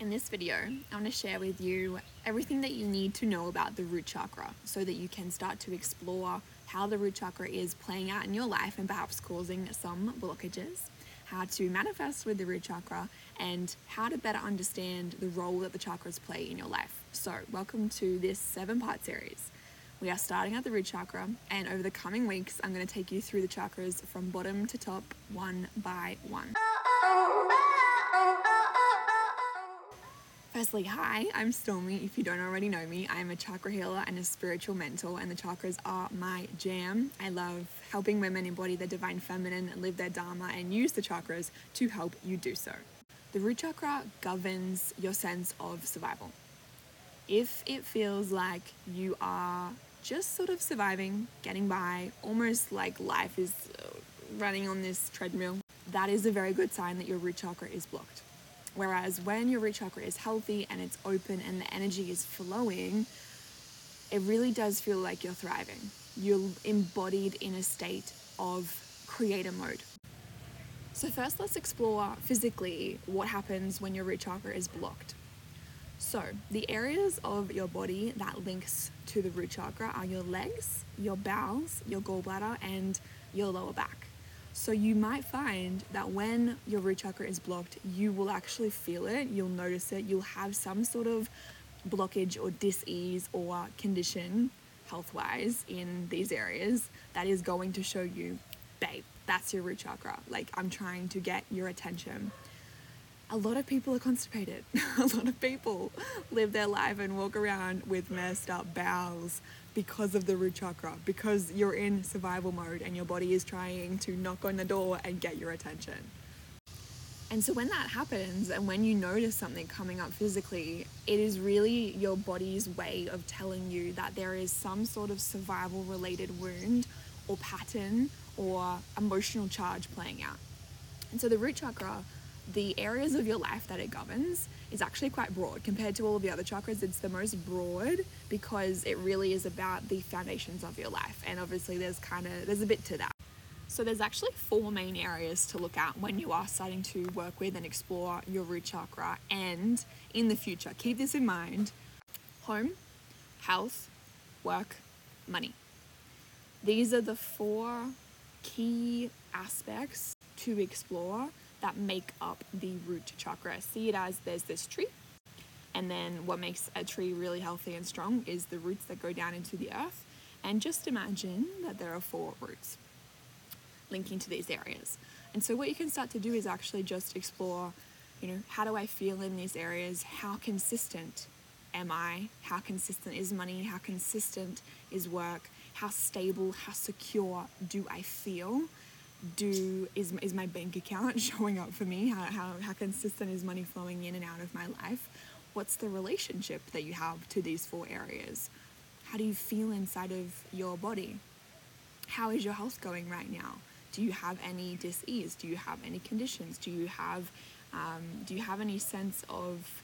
In this video, I want to share with you everything that you need to know about the root chakra so that you can start to explore how the root chakra is playing out in your life and perhaps causing some blockages, how to manifest with the root chakra, and how to better understand the role that the chakras play in your life. So, welcome to this seven part series. We are starting at the root chakra, and over the coming weeks, I'm going to take you through the chakras from bottom to top, one by one. Firstly, hi, I'm Stormy. If you don't already know me, I'm a chakra healer and a spiritual mentor, and the chakras are my jam. I love helping women embody their divine feminine, live their dharma, and use the chakras to help you do so. The root chakra governs your sense of survival. If it feels like you are just sort of surviving, getting by, almost like life is uh, running on this treadmill, that is a very good sign that your root chakra is blocked. Whereas when your root chakra is healthy and it's open and the energy is flowing, it really does feel like you're thriving. You're embodied in a state of creator mode. So, first, let's explore physically what happens when your root chakra is blocked. So, the areas of your body that links to the root chakra are your legs, your bowels, your gallbladder, and your lower back. So you might find that when your root chakra is blocked, you will actually feel it, you'll notice it, you'll have some sort of blockage or dis-ease or condition health-wise in these areas that is going to show you, babe, that's your root chakra. Like I'm trying to get your attention a lot of people are constipated. a lot of people live their life and walk around with messed up bowels because of the root chakra, because you're in survival mode and your body is trying to knock on the door and get your attention. And so when that happens and when you notice something coming up physically, it is really your body's way of telling you that there is some sort of survival related wound or pattern or emotional charge playing out. And so the root chakra the areas of your life that it governs is actually quite broad compared to all of the other chakras. It's the most broad because it really is about the foundations of your life. And obviously, there's kind of there's a bit to that. So there's actually four main areas to look at when you are starting to work with and explore your root chakra. And in the future, keep this in mind: home, health, work, money. These are the four key aspects to explore that make up the root chakra. See it as there's this tree, and then what makes a tree really healthy and strong is the roots that go down into the earth. And just imagine that there are four roots linking to these areas. And so, what you can start to do is actually just explore, you know, how do I feel in these areas? How consistent am I? How consistent is money? How consistent is work? How stable, how secure do I feel? Do is, is my bank account showing up for me? How, how, how consistent is money flowing in and out of my life? What's the relationship that you have to these four areas? How do you feel inside of your body? How is your health going right now? Do you have any dis-ease? Do you have any conditions? Do you have um, do you have any sense of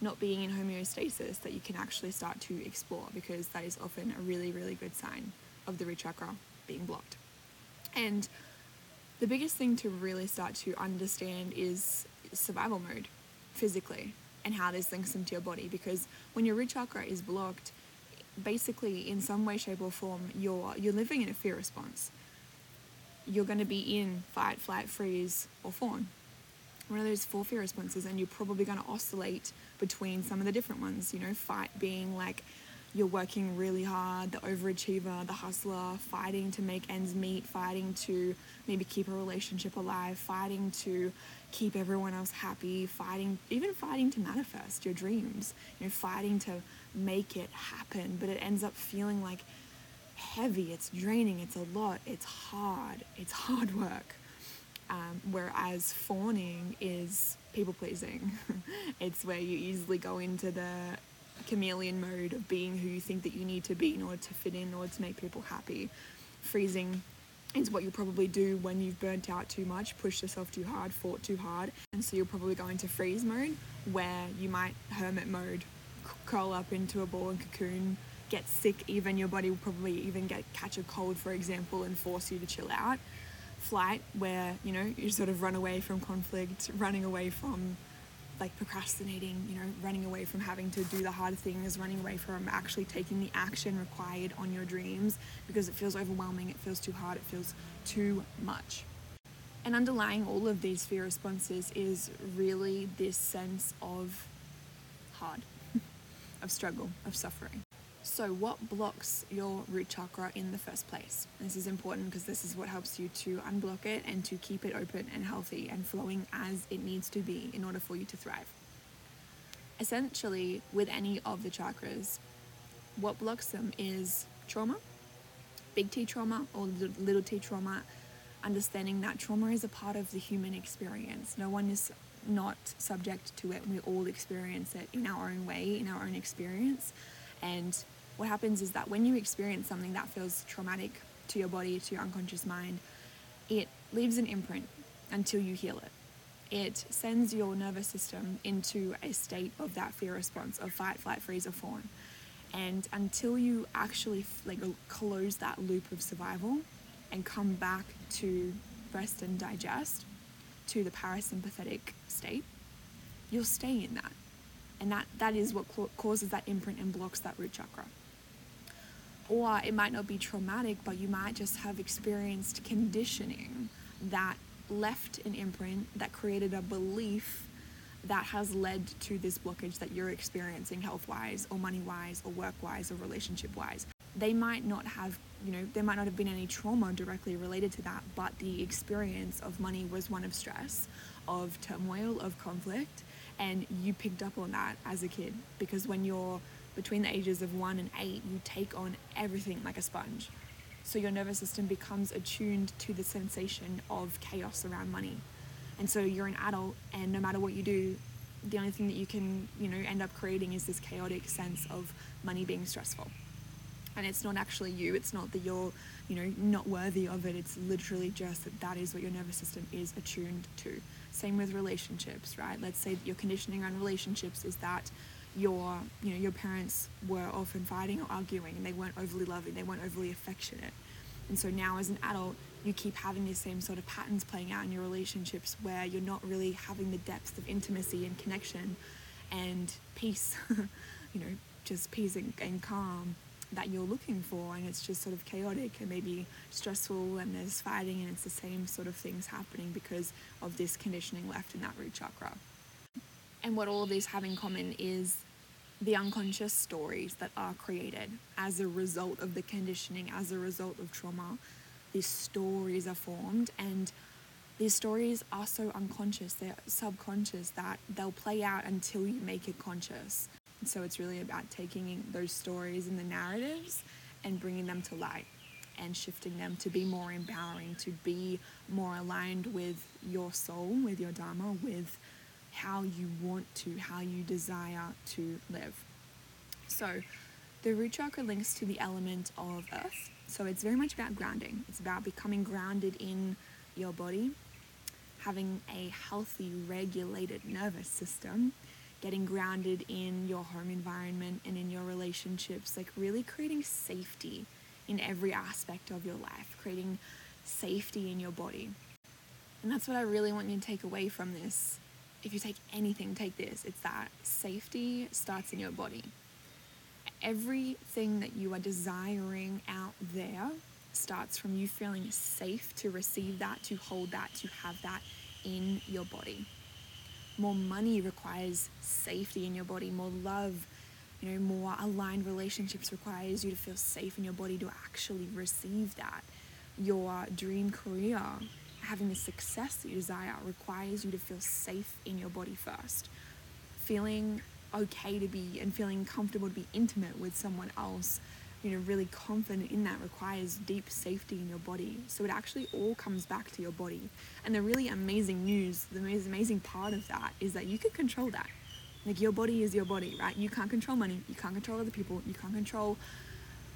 not being in homeostasis that you can actually start to explore? Because that is often a really really good sign of the root chakra being blocked. And the biggest thing to really start to understand is survival mode physically and how this links into your body because when your root chakra is blocked basically in some way shape or form you're you're living in a fear response. You're going to be in fight flight freeze or fawn. One of those four fear responses and you're probably going to oscillate between some of the different ones you know fight being like you're working really hard, the overachiever, the hustler, fighting to make ends meet, fighting to maybe keep a relationship alive, fighting to keep everyone else happy, fighting, even fighting to manifest your dreams, you know, fighting to make it happen. But it ends up feeling like heavy, it's draining, it's a lot, it's hard, it's hard work. Um, whereas fawning is people pleasing. it's where you easily go into the chameleon mode of being who you think that you need to be in order to fit in, in order to make people happy. Freezing is what you probably do when you've burnt out too much, pushed yourself too hard, fought too hard. And so you'll probably go into freeze mode where you might hermit mode, curl up into a ball and cocoon, get sick even, your body will probably even get catch a cold, for example, and force you to chill out. Flight, where you know you sort of run away from conflict, running away from like procrastinating, you know, running away from having to do the hard things, running away from actually taking the action required on your dreams because it feels overwhelming, it feels too hard, it feels too much. And underlying all of these fear responses is really this sense of hard, of struggle, of suffering. So, what blocks your root chakra in the first place? This is important because this is what helps you to unblock it and to keep it open and healthy and flowing as it needs to be in order for you to thrive. Essentially, with any of the chakras, what blocks them is trauma, big T trauma or little t trauma, understanding that trauma is a part of the human experience. No one is not subject to it. We all experience it in our own way, in our own experience. And what happens is that when you experience something that feels traumatic to your body, to your unconscious mind, it leaves an imprint until you heal it. It sends your nervous system into a state of that fear response of fight, flight, freeze, or fawn. And until you actually like close that loop of survival and come back to rest and digest to the parasympathetic state, you'll stay in that. And that, that is what causes that imprint and blocks that root chakra or it might not be traumatic, but you might just have experienced conditioning that left an imprint that created a belief that has led to this blockage that you're experiencing health wise, or money wise, or work wise, or relationship wise. They might not have, you know, there might not have been any trauma directly related to that, but the experience of money was one of stress, of turmoil, of conflict, and you picked up on that as a kid because when you're between the ages of one and eight, you take on everything like a sponge. So your nervous system becomes attuned to the sensation of chaos around money. And so you're an adult, and no matter what you do, the only thing that you can, you know, end up creating is this chaotic sense of money being stressful. And it's not actually you. It's not that you're, you know, not worthy of it. It's literally just that that is what your nervous system is attuned to. Same with relationships, right? Let's say that your conditioning around relationships is that your you know your parents were often fighting or arguing and they weren't overly loving they weren't overly affectionate. And so now as an adult you keep having these same sort of patterns playing out in your relationships where you're not really having the depth of intimacy and connection and peace you know just peace and, and calm that you're looking for and it's just sort of chaotic and maybe stressful and there's fighting and it's the same sort of things happening because of this conditioning left in that root chakra. And what all of these have in common is the unconscious stories that are created as a result of the conditioning, as a result of trauma. These stories are formed, and these stories are so unconscious, they're subconscious that they'll play out until you make it conscious. So it's really about taking those stories and the narratives and bringing them to light and shifting them to be more empowering, to be more aligned with your soul, with your Dharma, with how you want to, how you desire to live. So, the root chakra links to the element of earth. So, it's very much about grounding, it's about becoming grounded in your body, having a healthy, regulated nervous system, getting grounded in your home environment and in your relationships, like really creating safety in every aspect of your life, creating safety in your body. And that's what I really want you to take away from this if you take anything, take this it's that safety starts in your body. Everything that you are desiring out there starts from you feeling safe to receive that, to hold that, to have that in your body. More money requires safety in your body, more love, you know, more aligned relationships requires you to feel safe in your body to actually receive that. Your dream career having the success that you desire requires you to feel safe in your body first. Feeling okay to be and feeling comfortable to be intimate with someone else, you know, really confident in that requires deep safety in your body. So it actually all comes back to your body. And the really amazing news, the most amazing part of that is that you can control that. Like your body is your body, right? You can't control money, you can't control other people, you can't control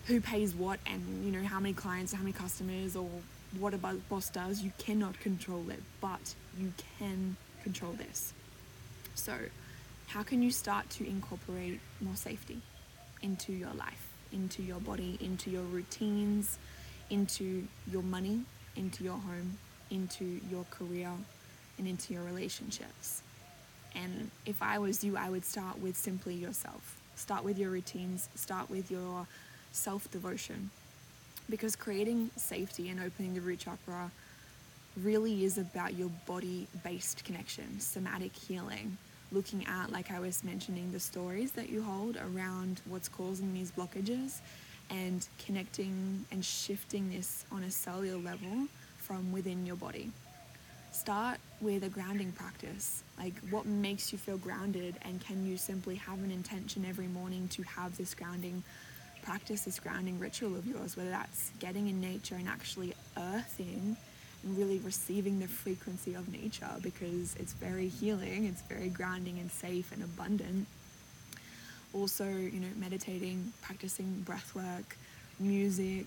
who pays what and you know how many clients, how many customers or what a boss does, you cannot control it, but you can control this. So, how can you start to incorporate more safety into your life, into your body, into your routines, into your money, into your home, into your career, and into your relationships? And if I was you, I would start with simply yourself. Start with your routines, start with your self devotion. Because creating safety and opening the root chakra really is about your body based connection, somatic healing. Looking at, like I was mentioning, the stories that you hold around what's causing these blockages and connecting and shifting this on a cellular level from within your body. Start with a grounding practice. Like, what makes you feel grounded, and can you simply have an intention every morning to have this grounding practice, this grounding ritual of yours, whether that's getting in nature and actually earthing and really receiving the frequency of nature because it's very healing, it's very grounding and safe and abundant. Also, you know, meditating, practicing breath work, music,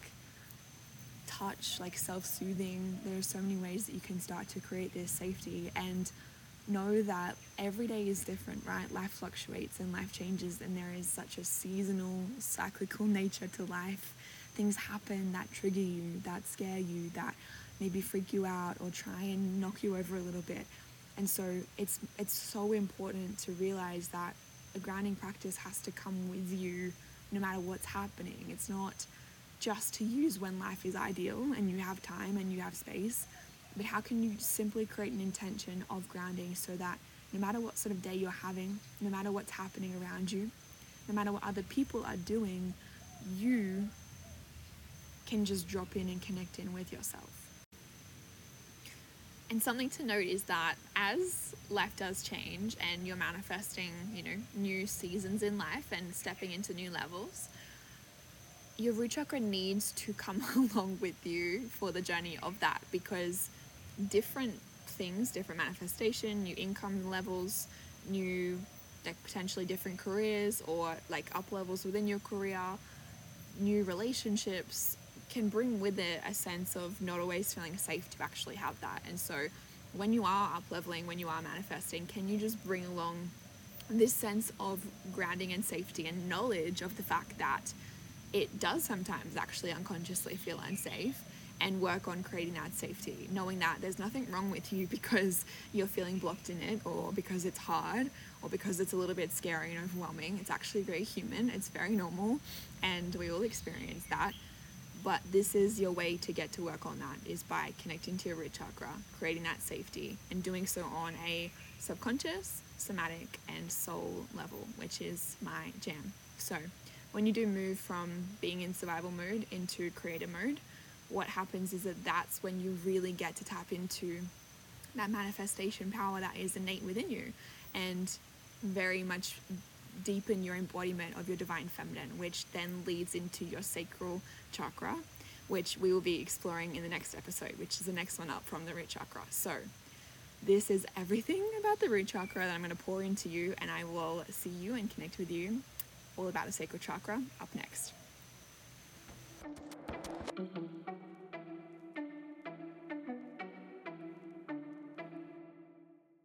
touch, like self soothing. There are so many ways that you can start to create this safety and know that every day is different, right? Life fluctuates and life changes, and there is such a seasonal, cyclical nature to life. Things happen that trigger you, that scare you, that maybe freak you out or try and knock you over a little bit. And so it's it's so important to realize that a grounding practice has to come with you no matter what's happening. It's not just to use when life is ideal and you have time and you have space, but how can you simply create an intention of grounding so that no matter what sort of day you're having, no matter what's happening around you, no matter what other people are doing, you can just drop in and connect in with yourself. And something to note is that as life does change and you're manifesting, you know, new seasons in life and stepping into new levels, your root chakra needs to come along with you for the journey of that because different things, different manifestation, new income levels, new like potentially different careers or like up levels within your career, new relationships, can bring with it a sense of not always feeling safe to actually have that. And so when you are up leveling, when you are manifesting, can you just bring along this sense of grounding and safety and knowledge of the fact that it does sometimes actually unconsciously feel unsafe and work on creating that safety, knowing that there's nothing wrong with you because you're feeling blocked in it or because it's hard or because it's a little bit scary and overwhelming. It's actually very human, it's very normal, and we all experience that. But this is your way to get to work on that is by connecting to your root chakra creating that safety and doing so on a subconscious somatic and soul level which is my jam. So when you do move from being in survival mode into creator mode what happens is that that's when you really get to tap into that manifestation power that is innate within you and very much deepen your embodiment of your divine feminine, which then leads into your sacral chakra, which we will be exploring in the next episode, which is the next one up from the root chakra. So, this is everything about the root chakra that I'm going to pour into you, and I will see you and connect with you all about the sacral chakra up next.